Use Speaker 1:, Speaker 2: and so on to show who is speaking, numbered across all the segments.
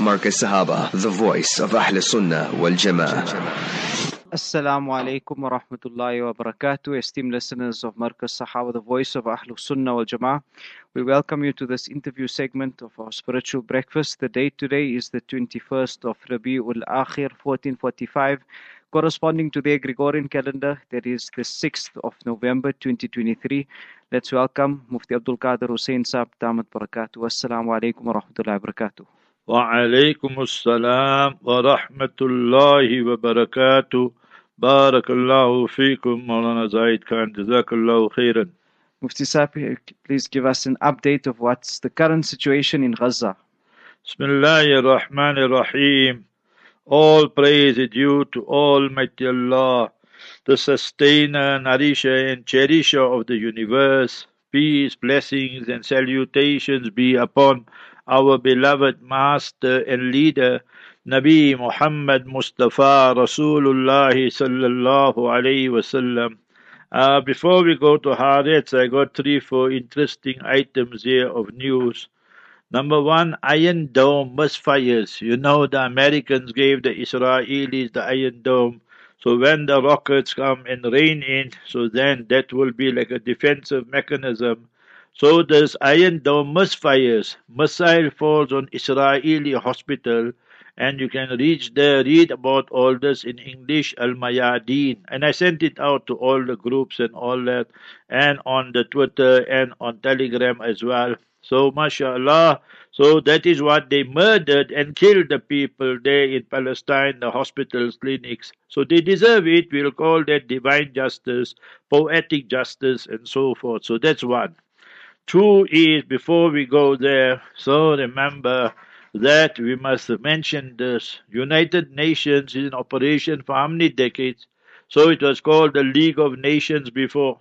Speaker 1: Marcus Sahaba, the voice of Ahl Sunnah wal Jama'ah.
Speaker 2: Assalamu alaikum wa rahmatullahi wa barakatuh. Esteemed listeners of Marcus Sahaba, the voice of Ahlul Sunnah wal Jama'ah. We welcome you to this interview segment of our spiritual breakfast. The date today is the 21st of Rabi'ul Akhir 1445, corresponding to the Gregorian calendar, that is the 6th of November 2023. Let's welcome Mufti Abdul Qadir Hussein Saab Damat Barakatuh. Assalamu alaikum wa rahmatullahi wa barakatuh.
Speaker 3: وعليكم السلام ورحمة الله وبركاته بارك الله فيكم مولانا زايد Khan جزاك الله خيرا
Speaker 2: Mufti Saab, please give us an update of what's the current situation in Gaza.
Speaker 3: Bismillahir Rahmanir Rahim. All praise is due to Almighty Allah, the sustainer, nourisher, and cherisher of the universe. Peace, blessings, and salutations be upon our beloved master and leader, Nabi Muhammad Mustafa Rasulullah sallallahu alayhi wasallam. Uh, before we go to Haaretz, I got three, four interesting items here of news. Number one, Iron Dome misfires. You know, the Americans gave the Israelis the Iron Dome. So when the rockets come and rain in, so then that will be like a defensive mechanism so this Iron Dome misfires. Missile falls on Israeli hospital and you can reach there, read about all this in English, Al Mayadeen. And I sent it out to all the groups and all that, and on the Twitter and on Telegram as well. So, mashallah, so that is what they murdered and killed the people there in Palestine, the hospitals, clinics. So they deserve it. We'll call that divine justice, poetic justice, and so forth. So that's one. Two is before we go there, so remember that we must mention this. United Nations is in operation for how many decades? So it was called the League of Nations before.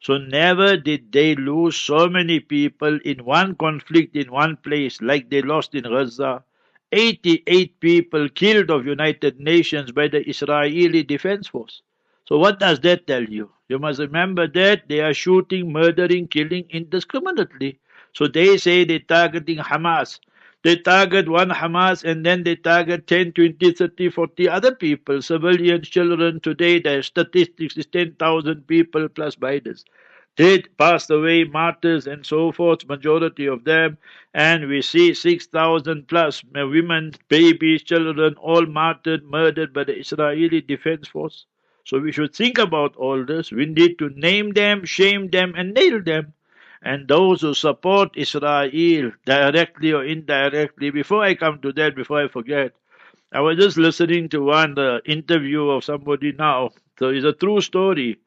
Speaker 3: So never did they lose so many people in one conflict in one place like they lost in Gaza. 88 people killed of United Nations by the Israeli Defense Force. So what does that tell you? You must remember that they are shooting, murdering, killing indiscriminately. So they say they're targeting Hamas. They target one Hamas and then they target 10, 20, 30, 40 other people, civilians, children. Today, the statistics is 10,000 people plus Bidens. Dead, passed away, martyrs, and so forth, majority of them. And we see 6,000 plus women, babies, children, all martyred, murdered by the Israeli Defense Force. So we should think about all this. We need to name them, shame them, and nail them. And those who support Israel, directly or indirectly, before I come to that, before I forget, I was just listening to one uh, interview of somebody now. So it's a true story.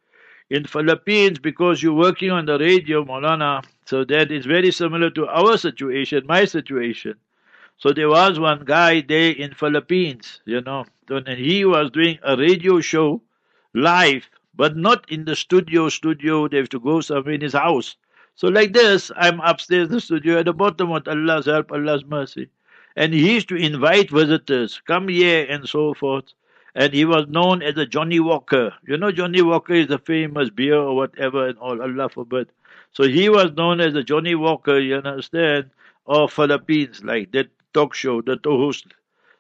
Speaker 3: In Philippines, because you're working on the radio, Molana, so that is very similar to our situation, my situation. So there was one guy there in Philippines, you know, and he was doing a radio show live, but not in the studio. Studio, they have to go somewhere in his house. So like this, I'm upstairs in the studio at the bottom with Allah's help, Allah's mercy. And he used to invite visitors, come here and so forth. And he was known as a Johnny Walker. You know, Johnny Walker is the famous beer or whatever and all, Allah forbid. So he was known as a Johnny Walker, you understand, of Philippines, like that talk show, the host.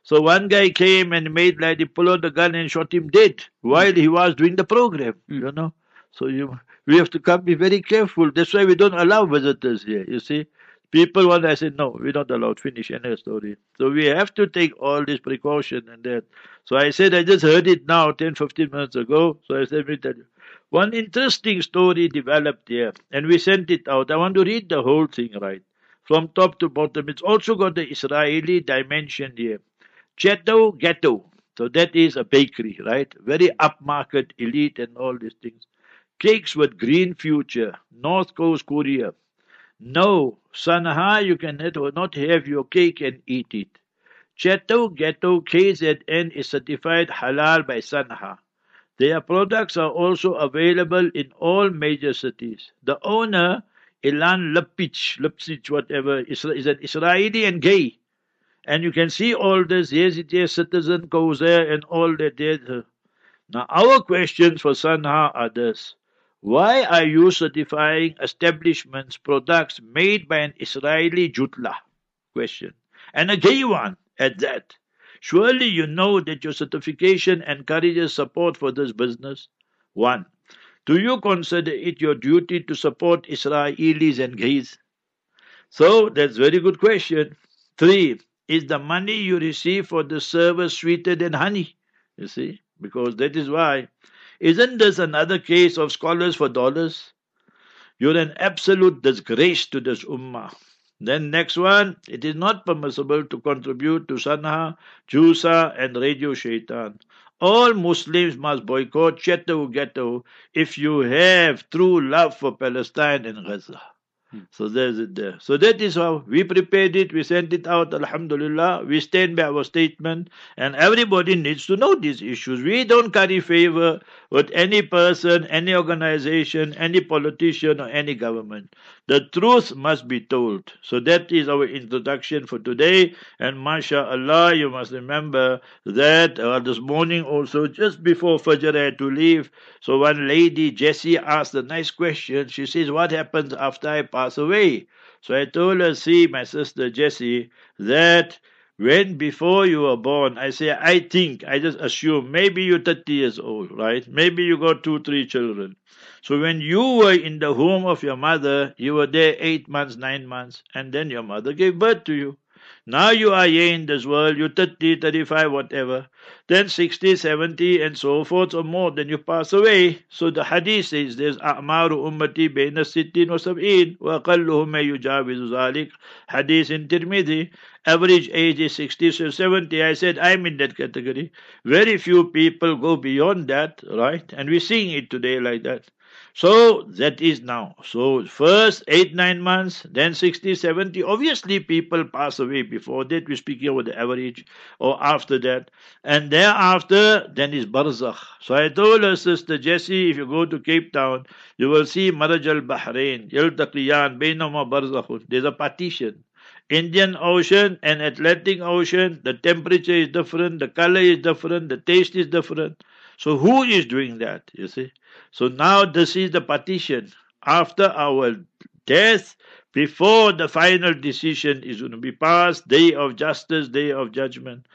Speaker 3: So one guy came and made like he pulled out the gun and shot him dead while he was doing the program, mm. you know. So you we have to come be very careful. That's why we don't allow visitors here, you see. People want I said no, we're not allowed finish any story. So we have to take all this precaution and that. So I said I just heard it now 10, 15 minutes ago. So I said let me tell you. One interesting story developed here and we sent it out. I want to read the whole thing right. From top to bottom. It's also got the Israeli dimension here. Chateau Gateaux. So that is a bakery, right? Very upmarket, elite, and all these things. Cakes with green future. North Coast Korea. No, Sanha, you can not have your cake and eat it. Chateau Gateaux KZN is certified halal by Sanha. Their products are also available in all major cities. The owner, Ilan Lipich, Lipich, whatever, is, is an Israeli and gay. And you can see all this, is citizen goes there and all that there. Now, our questions for Sanha are this. Why are you certifying establishments products made by an Israeli jutla? Question. And a gay one. at that. Surely you know that your certification encourages support for this business. 1. Do you consider it your duty to support Israelis and gays? So that's very good question. 3. Is the money you receive for the service sweeter than honey? You see, because that is why. Isn't this another case of scholars for dollars? You're an absolute disgrace to this ummah. Then next one, it is not permissible to contribute to Sanha, Jusa and Radio Shaitan. All Muslims must boycott Chateau Gateaux if you have true love for Palestine and Gaza. Hmm. So there's it there. So that is how we prepared it, we sent it out, Alhamdulillah. We stand by our statement, and everybody needs to know these issues. We don't carry favor with any person, any organization, any politician, or any government. The truth must be told. So that is our introduction for today. And mashallah, you must remember that uh, this morning also, just before Fajr, I had to leave. So one lady, Jessie, asked a nice question. She says, What happens after I pass away? So I told her, See, my sister Jessie, that when before you were born, I say, I think, I just assume, maybe you're 30 years old, right? Maybe you got two, three children. So when you were in the home of your mother, you were there eight months, nine months, and then your mother gave birth to you. Now you are here in this world, you're 30, 35, whatever, then 60, 70, and so forth, or more, then you pass away. So the hadith says there's A'maru Ummati Baina Sittin wa Sab'in, wa aqalluhum yujawizu zalik. Hadith in Tirmidhi, average age is 60 to so 70. I said I'm in that category. Very few people go beyond that, right? And we're seeing it today like that. So that is now. So first 8, 9 months, then 60, 70. Obviously people pass away before that. We're speaking about the average or after that. And thereafter, then is barzakh. So I told her sister Jessie, if you go to Cape Town, you will see Maraj al-Bahrain, Yaltaqiyan, Bainama barzakhun. There's a partition. Indian Ocean and Atlantic Ocean, the temperature is different, the color is different, the taste is different. So who is doing that? You see? So now this is the partition. After our death, before the final decision is going to be passed, day of justice, day of judgment.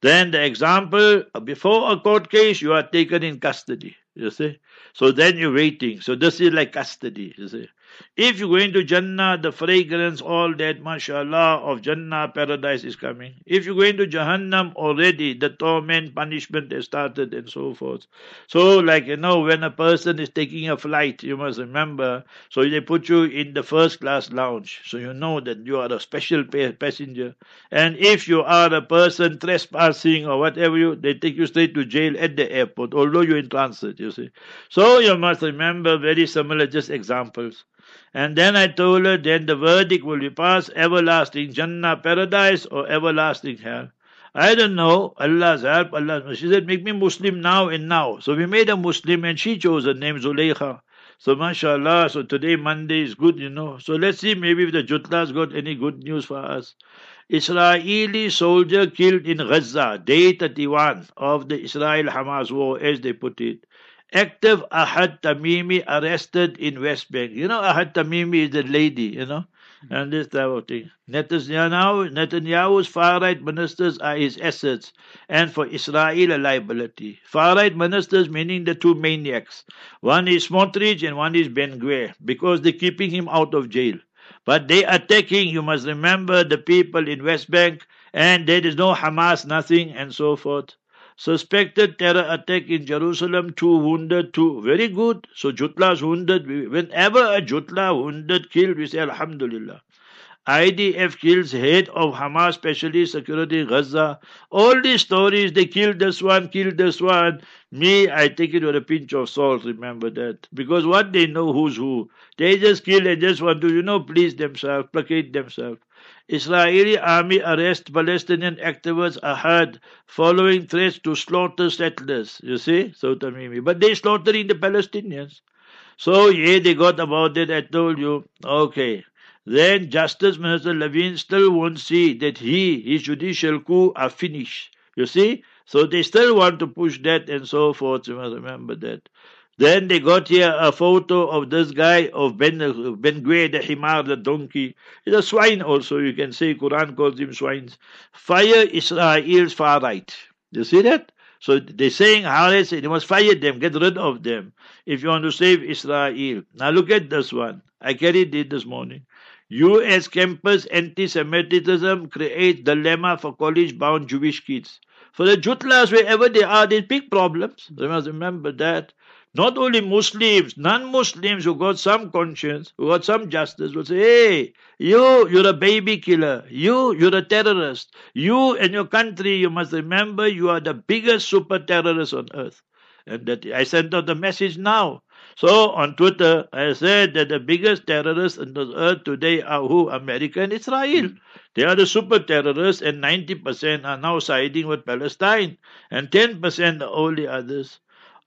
Speaker 3: Then the example, before a court case, you are taken in custody. You see? So then you're waiting. So this is like custody. You see? If you go into Jannah, the fragrance, all that, mashallah, of Jannah, paradise is coming. If you go into Jahannam, already the torment, punishment has started and so forth. So, like, you know, when a person is taking a flight, you must remember, so they put you in the first class lounge. So you know that you are a special passenger. And if you are a person trespassing or whatever, you, they take you straight to jail at the airport, although you're in transit, you see. So you must remember very similar, just examples. And then I told her, then the verdict will be passed everlasting Jannah, paradise, or everlasting hell. I don't know. Allah's help, Allah's mercy. She said, make me Muslim now and now. So we made a Muslim and she chose a name Zuleikha. So mashallah, so today Monday is good, you know. So let's see maybe if the Jutlas got any good news for us. Israeli soldier killed in Gaza, day 31 of the Israel-Hamas war, as they put it active Ahed Tamimi arrested in West Bank. You know, Ahed Tamimi is the lady, you know, mm-hmm. and this type of thing. Netanyahu, Netanyahu's far right ministers are his assets, and for Israel a liability. Far right ministers meaning the two maniacs. One is Smotrich and one is Ben Gvir, because they're keeping him out of jail. But they are attacking, you must remember, the people in West Bank, and there is no Hamas, nothing, and so forth. Suspected terror attack in Jerusalem, two wounded, two. Very good. So Jutla's wounded. Whenever a Jutla wounded, killed, we say Alhamdulillah. IDF kills head of Hamas specially security Gaza. All these stories, they killed this one, killed this one. Me, I take it with a pinch of salt, remember that. Because what they know who's who. They just kill and just want to, you know, please themselves, placate themselves. Israeli army arrest Palestinian activists Ahed following threats to slaughter settlers. You see, so Tamimi. But they slaughtering the Palestinians. So yeah, they got about it. I told you. Okay. Then Justice Minister Levin still won't see that he, his judicial coup are finished. You see? So they still want to push that and so forth. You must remember that. Then they got here a photo of this guy of Ben Ben Gvir, the Himar, the donkey. He's a swine also, you can say. Quran calls him swines. Fire Israel's far right. You see that? So they're saying, Haaretz, you must fire them, get rid of them, if you want to save Israel. Now look at this one. I carried it this morning. US campus anti-Semitism creates dilemma for college-bound Jewish kids. For the Jutlas, wherever they are, there's big problems. You must remember that. Not only Muslims, non-Muslims who got some conscience, who got some justice, will say, hey, you, you're a baby killer. You, you're a terrorist. You and your country, you must remember you are the biggest super terrorist on earth. And that I sent out the message now. So on Twitter, I said that the biggest terrorists on the earth today are who? America and Israel. Mm. They are the super terrorists, and 90% are now siding with Palestine, and 10% are only others.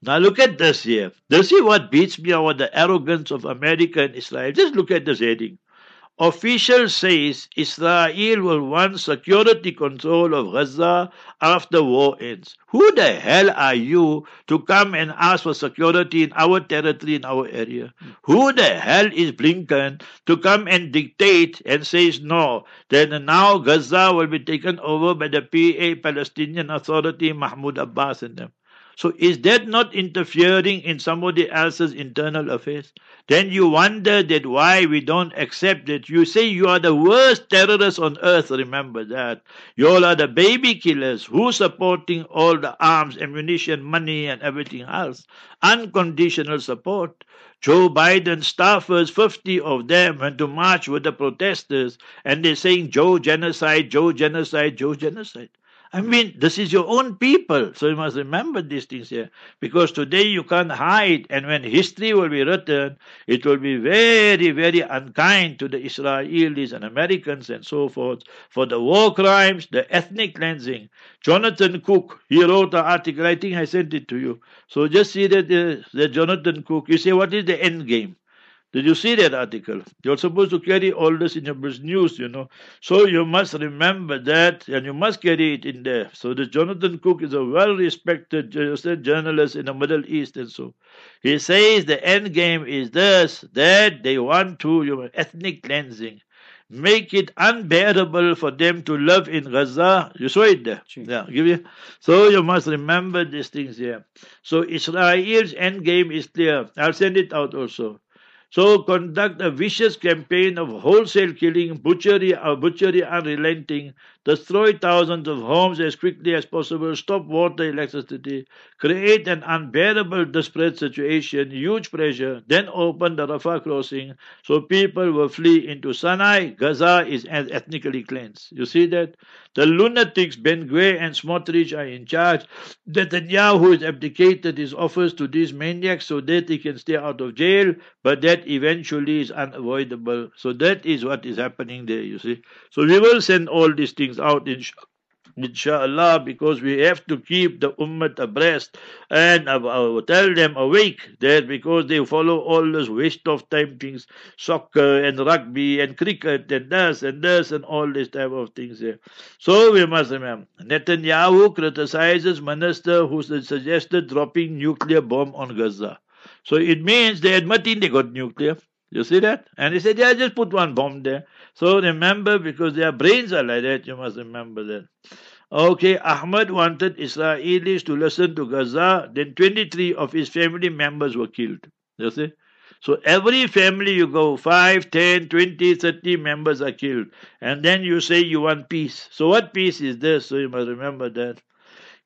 Speaker 3: Now look at this here. This is what beats me about the arrogance of America and Israel. Just look at this heading. Official says Israel will want security control of Gaza after war ends. Who the hell are you to come and ask for security in our territory, in our area? Who the hell is Blinken to come and dictate and says no, then now Gaza will be taken over by the PA Palestinian Authority, Mahmoud Abbas and them? So is that not interfering in somebody else's internal affairs? Then you wonder that why we don't accept it. You say you are the worst terrorists on earth, remember that. You all are the baby killers. Who supporting all the arms, ammunition, money and everything else? Unconditional support. Joe Biden staffers, 50 of them, went to march with the protesters and they're saying Joe genocide, Joe genocide, Joe genocide. I mean, this is your own people. So you must remember these things here. Because today you can't hide. And when history will be written, it will be very, very unkind to the Israelis and Americans and so forth for the war crimes, the ethnic cleansing. Jonathan Cook, he wrote an article. I think I sent it to you. So just see that uh, the Jonathan Cook. You say, what is the end game? Did you see that article? You're supposed to carry all this in your news, you know. So you must remember that and you must carry it in there. So the Jonathan Cook is a well respected journalist in the Middle East and so. He says the end game is this that they want to you know, ethnic cleansing. Make it unbearable for them to live in Gaza. You saw it there.
Speaker 2: Sure.
Speaker 3: Yeah, give you. So you must remember these things here. So Israel's end game is clear. I'll send it out also. So conduct a vicious campaign of wholesale killing, butchery, uh, butchery unrelenting, destroy thousands of homes as quickly as possible, stop water, electricity, create an unbearable, desperate situation, huge pressure, then open the Rafah crossing so people will flee into Sinai. Gaza is ethnically cleansed. You see that? The lunatics Ben Gvir and Smotrich are in charge. Netanyahu has abdicated his office to these maniacs so that he can stay out of jail, but that eventually is unavoidable. So that is what is happening there, you see. So we will send all these things out in inshallah, because we have to keep the ummah abreast and uh, uh, tell them awake that because they follow all this waste of time things, soccer and rugby and cricket and this and this and all this type of things there. So we must remember, Netanyahu criticizes minister who suggested dropping nuclear bomb on Gaza. So it means they're admitting they got nuclear. You see that? And he said, yeah, just put one bomb there. So remember, because their brains are like that, you must remember that. Okay, Ahmad wanted Israelis to listen to Gaza, then 23 of his family members were killed. You see? So every family you go, 5, 10, 20, 30 members are killed. And then you say you want peace. So what peace is this? So you must remember that.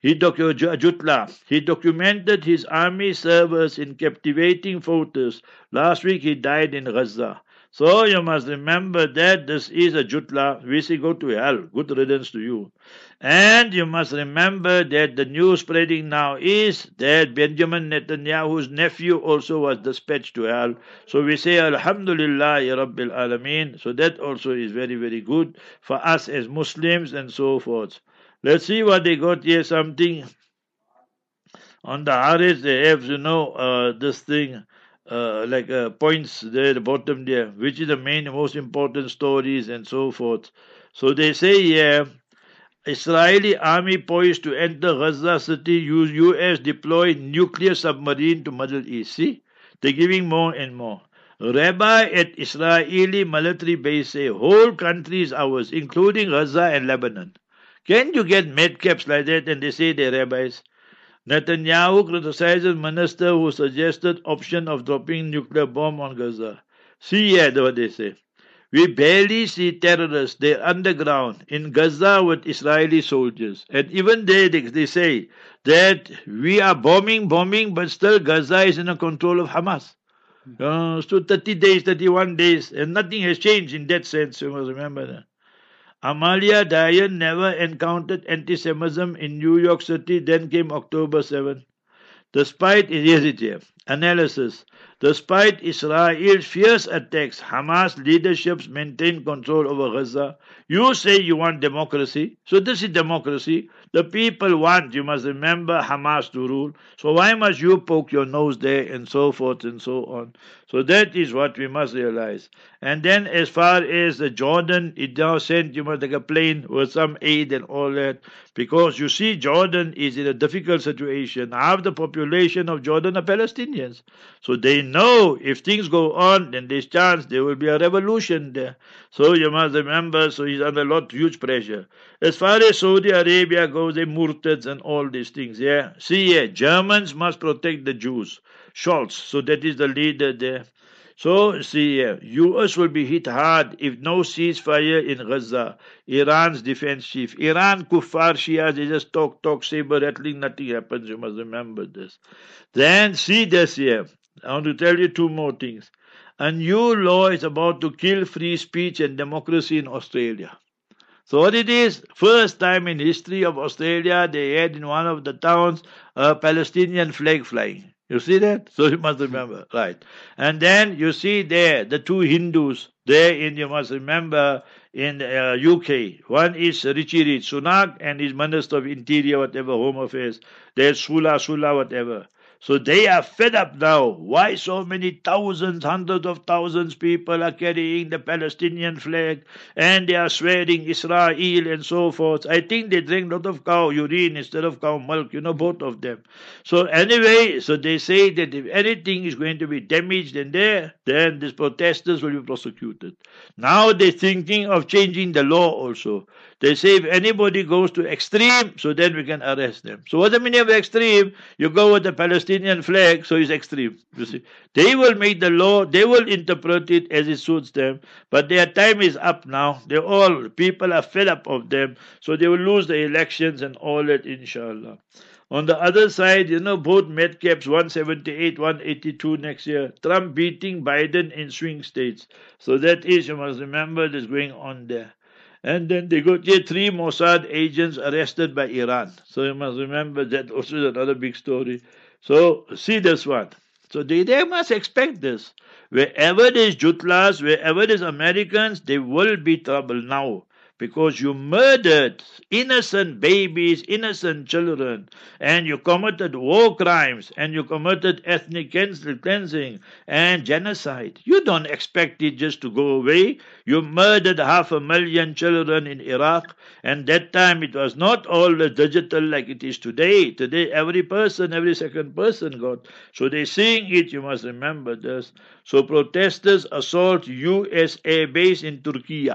Speaker 3: He, docu- Jutla, he documented his army service in captivating photos. Last week he died in Gaza. So you must remember that this is a Jutla. We say go to hell. Good riddance to you. And you must remember that the news spreading now is that Benjamin Netanyahu's nephew also was dispatched to hell. So we say Alhamdulillah Ya Rabbil Alameen. So that also is very, very good for us as Muslims and so forth. Let's see what they got here. Something on the Haaretz, they have, you know, uh, this thing. Uh, like uh, points there at the bottom there, which is the main, most important stories and so forth. So they say, yeah, Israeli army poised to enter Gaza city. U.S. deploy nuclear submarine to Middle East. See, they're giving more and more. Rabbi at Israeli military base say whole country is ours, including Gaza and Lebanon. Can you get madcaps like that and they say they're rabbis? Netanyahu criticizes minister who suggested option of dropping nuclear bomb on Gaza. See here what they say. We barely see terrorists. They're underground in Gaza with Israeli soldiers. And even they, they say that we are bombing, bombing, but still Gaza is in the control of Hamas. Uh, so 30 days, 31 days, and nothing has changed in that sense. You must remember that. Amalia Diane never encountered anti-Semitism in New York City. Then came October 7. Despite analysis, despite Israel's fierce attacks, Hamas leaderships maintain control over Gaza. You say you want democracy, so this is democracy. The people want, you must remember, Hamas to rule. So why must you poke your nose there and so forth and so on? So that is what we must realize. And then as far as the Jordan, it now sent, you must take a plane with some aid and all that. Because you see, Jordan is in a difficult situation. Half the population of Jordan are Palestinians. So they know if things go on, then there's chance there will be a revolution there. So you must remember, so he's under a lot huge pressure. As far as Saudi Arabia goes, they murtads and all these things. Yeah. See, yeah, Germans must protect the Jews. Scholz. So that is the leader there. So, see, uh, US will be hit hard if no ceasefire in Gaza. Iran's defense chief. Iran, Kuffar, Shia, they just talk, talk, saber rattling, nothing happens. You must remember this. Then, see this here. I want to tell you two more things. A new law is about to kill free speech and democracy in Australia. So what it is, first time in history of Australia, they had in one of the towns a Palestinian flag flying. You see that? So you must remember, right? And then you see there the two Hindus there in you must remember in uh, UK. One is Richie Rich Sunak and his Minister of Interior, whatever Home Affairs. There's Sula Sula, whatever. So they are fed up now. Why so many thousands, hundreds of thousands people are carrying the Palestinian flag and they are swearing Israel and so forth. I think they drink a lot of cow urine instead of cow milk, you know, both of them. So anyway, so they say that if anything is going to be damaged in there, then these protesters will be prosecuted. Now they're thinking of changing the law also. They say if anybody goes to extreme, so then we can arrest them. So what the meaning of extreme? You go with the Palestinian flag, so it's extreme. You see, they will make the law, they will interpret it as it suits them, but their time is up now. They all people are fed up of them, so they will lose the elections and all that, inshallah. On the other side, you know, both madcaps 178, 182 next year. Trump beating Biden in swing states. So that is, you must remember, that's going on there. And then they got here three Mossad agents arrested by Iran. So you must remember that also is another big story. So see this one. So they, they must expect this. Wherever there's Jutlas, wherever there's Americans, there will be trouble now because you murdered innocent babies, innocent children, and you committed war crimes, and you committed ethnic cleansing and genocide. You don't expect it just to go away. You murdered half a million children in Iraq, and that time it was not all digital like it is today. Today, every person, every second person got. So they're seeing it, you must remember this. So protesters assault USA base in Turkey.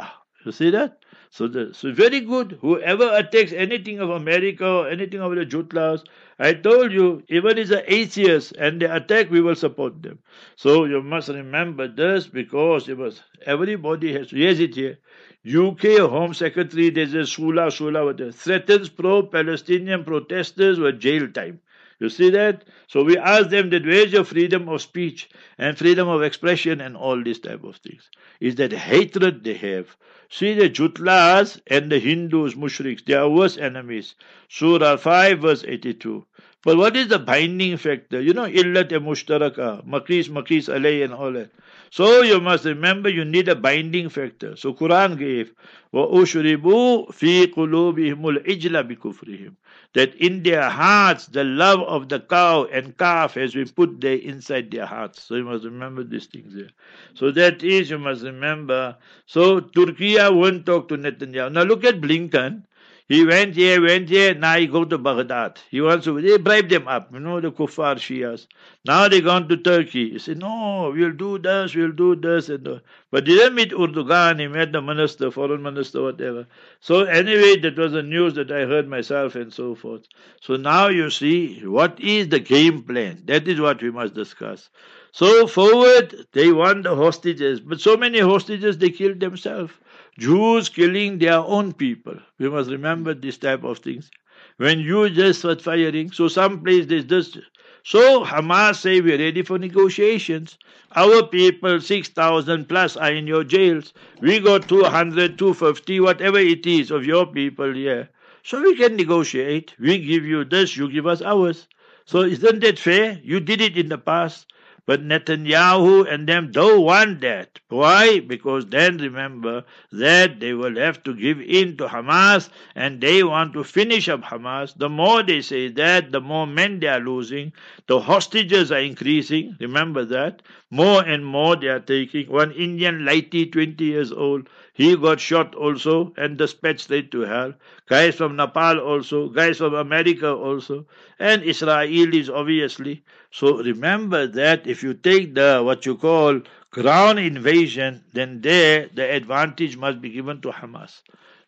Speaker 3: You see that? So, the, so very good. Whoever attacks anything of America or anything of the Jutlas, I told you, even if the atheists and they attack, we will support them. So you must remember this because it was everybody has. to Yes, it here. UK Home Secretary, there's a Sula Sula, threatens pro-Palestinian protesters with jail time. You see that? So we ask them that where's your freedom of speech and freedom of expression and all these type of things? Is that hatred they have? See the Jutlas and the Hindus, mushriks, they are worse enemies. Surah 5 verse 82. But what is the binding factor? You know, illat mushtaraka, makis, makis alay and all that. So you must remember you need a binding factor. So Quran gave, وَأُشْرِبُوا فِي قُلُوبِهِمُ الْإِجْلَ بِكُفْرِهِمْ That in their hearts the love of the cow and calf has been put there inside their hearts. So you must remember these things there. So that is, you must remember. So Turkey won't talk to Netanyahu. Now look at Blinken. He went here, went here, now he go to Baghdad. He wants to, they bribe them up, you know, the kuffar Shias. Now they gone to Turkey. He said, no, we'll do this, we'll do this. and that. But he didn't meet Erdogan, he met the minister, foreign minister, whatever. So anyway, that was the news that I heard myself and so forth. So now you see, what is the game plan? That is what we must discuss. So forward, they want the hostages, but so many hostages they killed themselves. Jews killing their own people. We must remember this type of things. When you just start firing, so some place there's this. So Hamas say we're ready for negotiations. Our people, 6,000 plus, are in your jails. We got 200, 250, whatever it is of your people here. So we can negotiate. We give you this, you give us ours. So isn't that fair? You did it in the past. But Netanyahu and them don't want that. Why? Because then remember that they will have to give in to Hamas and they want to finish up Hamas. The more they say that, the more men they are losing. The hostages are increasing. Remember that. More and more they are taking. One Indian lady, 20 years old, he got shot also and dispatched straight to hell. Guys from Nepal also, guys from America also, and Israelis obviously. So remember that if you take the what you call ground invasion, then there the advantage must be given to Hamas.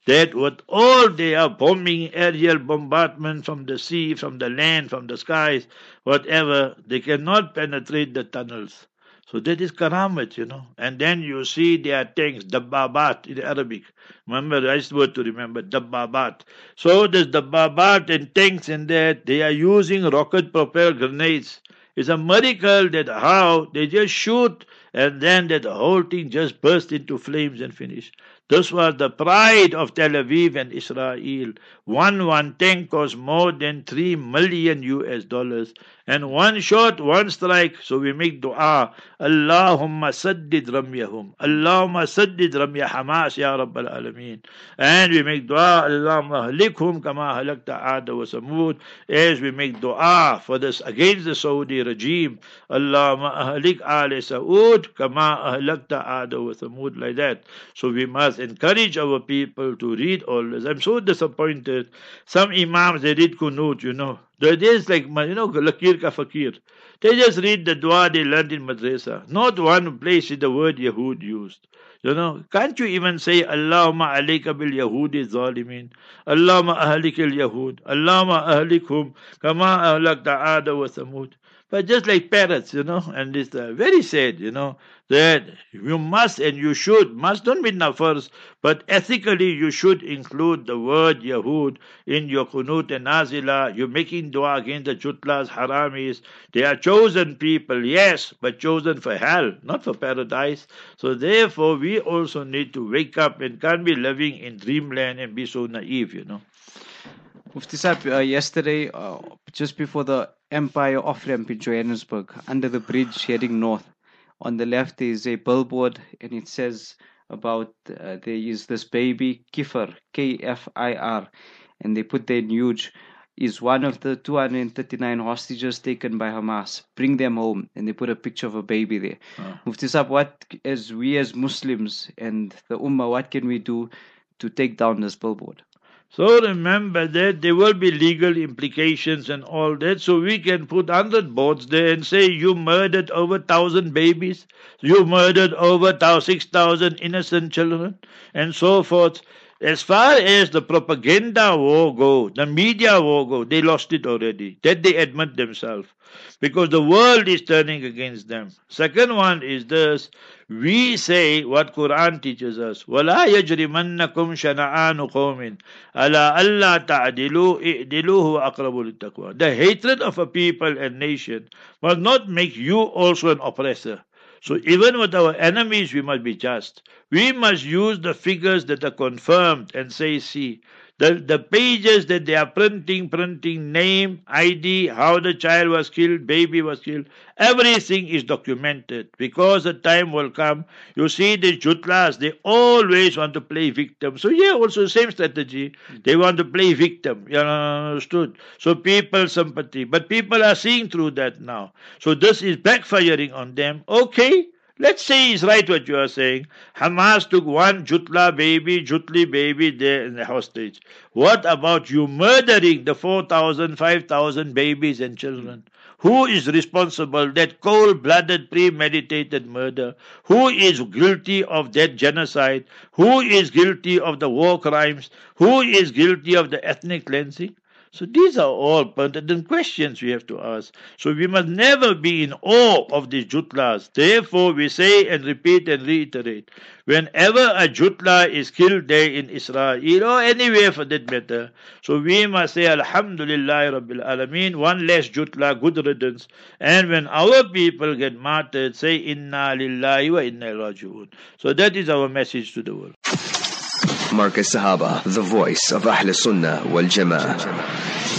Speaker 3: That with all they are bombing, aerial bombardment from the sea, from the land, from the skies, whatever, they cannot penetrate the tunnels. So that is karamat, you know. And then you see their tanks, dabbabat in Arabic. Remember, nice word to remember, dabbabat. So there's dabbabat and tanks in there. They are using rocket propelled grenades. It's a miracle that how they just shoot and then that the whole thing just burst into flames and finished. This was the pride of Tel Aviv and Israel. One one tank cost more than three million US dollars. And one shot, one strike. So we make dua. Allahumma saddid ramyahum. Allahumma saddid ramya Hamas ya Rabbal Alameen. And we make dua. Allahumma halikhum kama halakta Ada wa Samud. As we make dua for this against the Saudi regime. Allahumma ahlik Ali Saud kama halakta Ada wa Samud. Like that. So we must encourage our people to read all this. I'm so disappointed. Some imams, they read kunut, you know. There is like, you know, lakir ka fakir. They just read the dua they learned in madrasa. Not one place is the word Yahud used. You know, can't you even say Allahumma alayka bil Yahudi zalimin? Allahumma ahlik al Yahud. Allahumma ahlikhum kama ahlakta Ada wa Samud. But just like parrots, you know, and it's uh, very sad, you know, that you must and you should, must don't mean first, but ethically you should include the word Yahud in your kunut and nazila. You're making dua against the jutlas, haramis. They are chosen people, yes, but chosen for hell, not for paradise. So therefore, we also need to wake up and can't be living in dreamland and be so naive, you know.
Speaker 2: Mufti Saab, uh, yesterday, uh, just before the Empire off ramp in Johannesburg, under the bridge heading north, on the left is a billboard and it says about uh, there is this baby, Kifir, K F I R, and they put there in huge, is one of the 239 hostages taken by Hamas. Bring them home. And they put a picture of a baby there. Oh. Mufti Saab, what, as we as Muslims and the Ummah, what can we do to take down this billboard?
Speaker 3: So remember that there will be legal implications and all that. So we can put hundred boards there and say you murdered over thousand babies, you murdered over six thousand innocent children, and so forth. As far as the propaganda war go, the media war go, they lost it already. That they admit themselves. Because the world is turning against them. Second one is this. We say what Quran teaches us. وَلَا يَجْرِمَنَّكُمْ شَنَعَانُ قَوْمٍ أَلَا أَلَّا تَعْدِلُوا إِعْدِلُوهُ أَقْرَبُ لِلتَّقْوَى The hatred of a people and nation must not make you also an oppressor. So even with our enemies, we must be just. We must use the figures that are confirmed and say, see, the, the pages that they are printing, printing name, ID, how the child was killed, baby was killed, everything is documented because the time will come. You see the jutlas, they always want to play victim. So yeah, also same strategy. They want to play victim. You understood? So people sympathy. But people are seeing through that now. So this is backfiring on them. Okay, Let's say he's right what you are saying. Hamas took one Jutla baby, Jutli baby there in the hostage. What about you murdering the 4,000, 5,000 babies and children? Who is responsible that cold-blooded premeditated murder? Who is guilty of that genocide? Who is guilty of the war crimes? Who is guilty of the ethnic cleansing? So these are all pertinent questions we have to ask. So we must never be in awe of these jutlas. Therefore, we say and repeat and reiterate whenever a jutla is killed there in Israel or anywhere for that matter, so we must say Alhamdulillah Rabbil Alameen, one less jutla, good riddance. And when our people get martyred, say Inna Lillahi wa Inna. So that is our message to the world.
Speaker 1: Marcus Sahaba, the voice of Ahl Sunnah wal Jama'ah.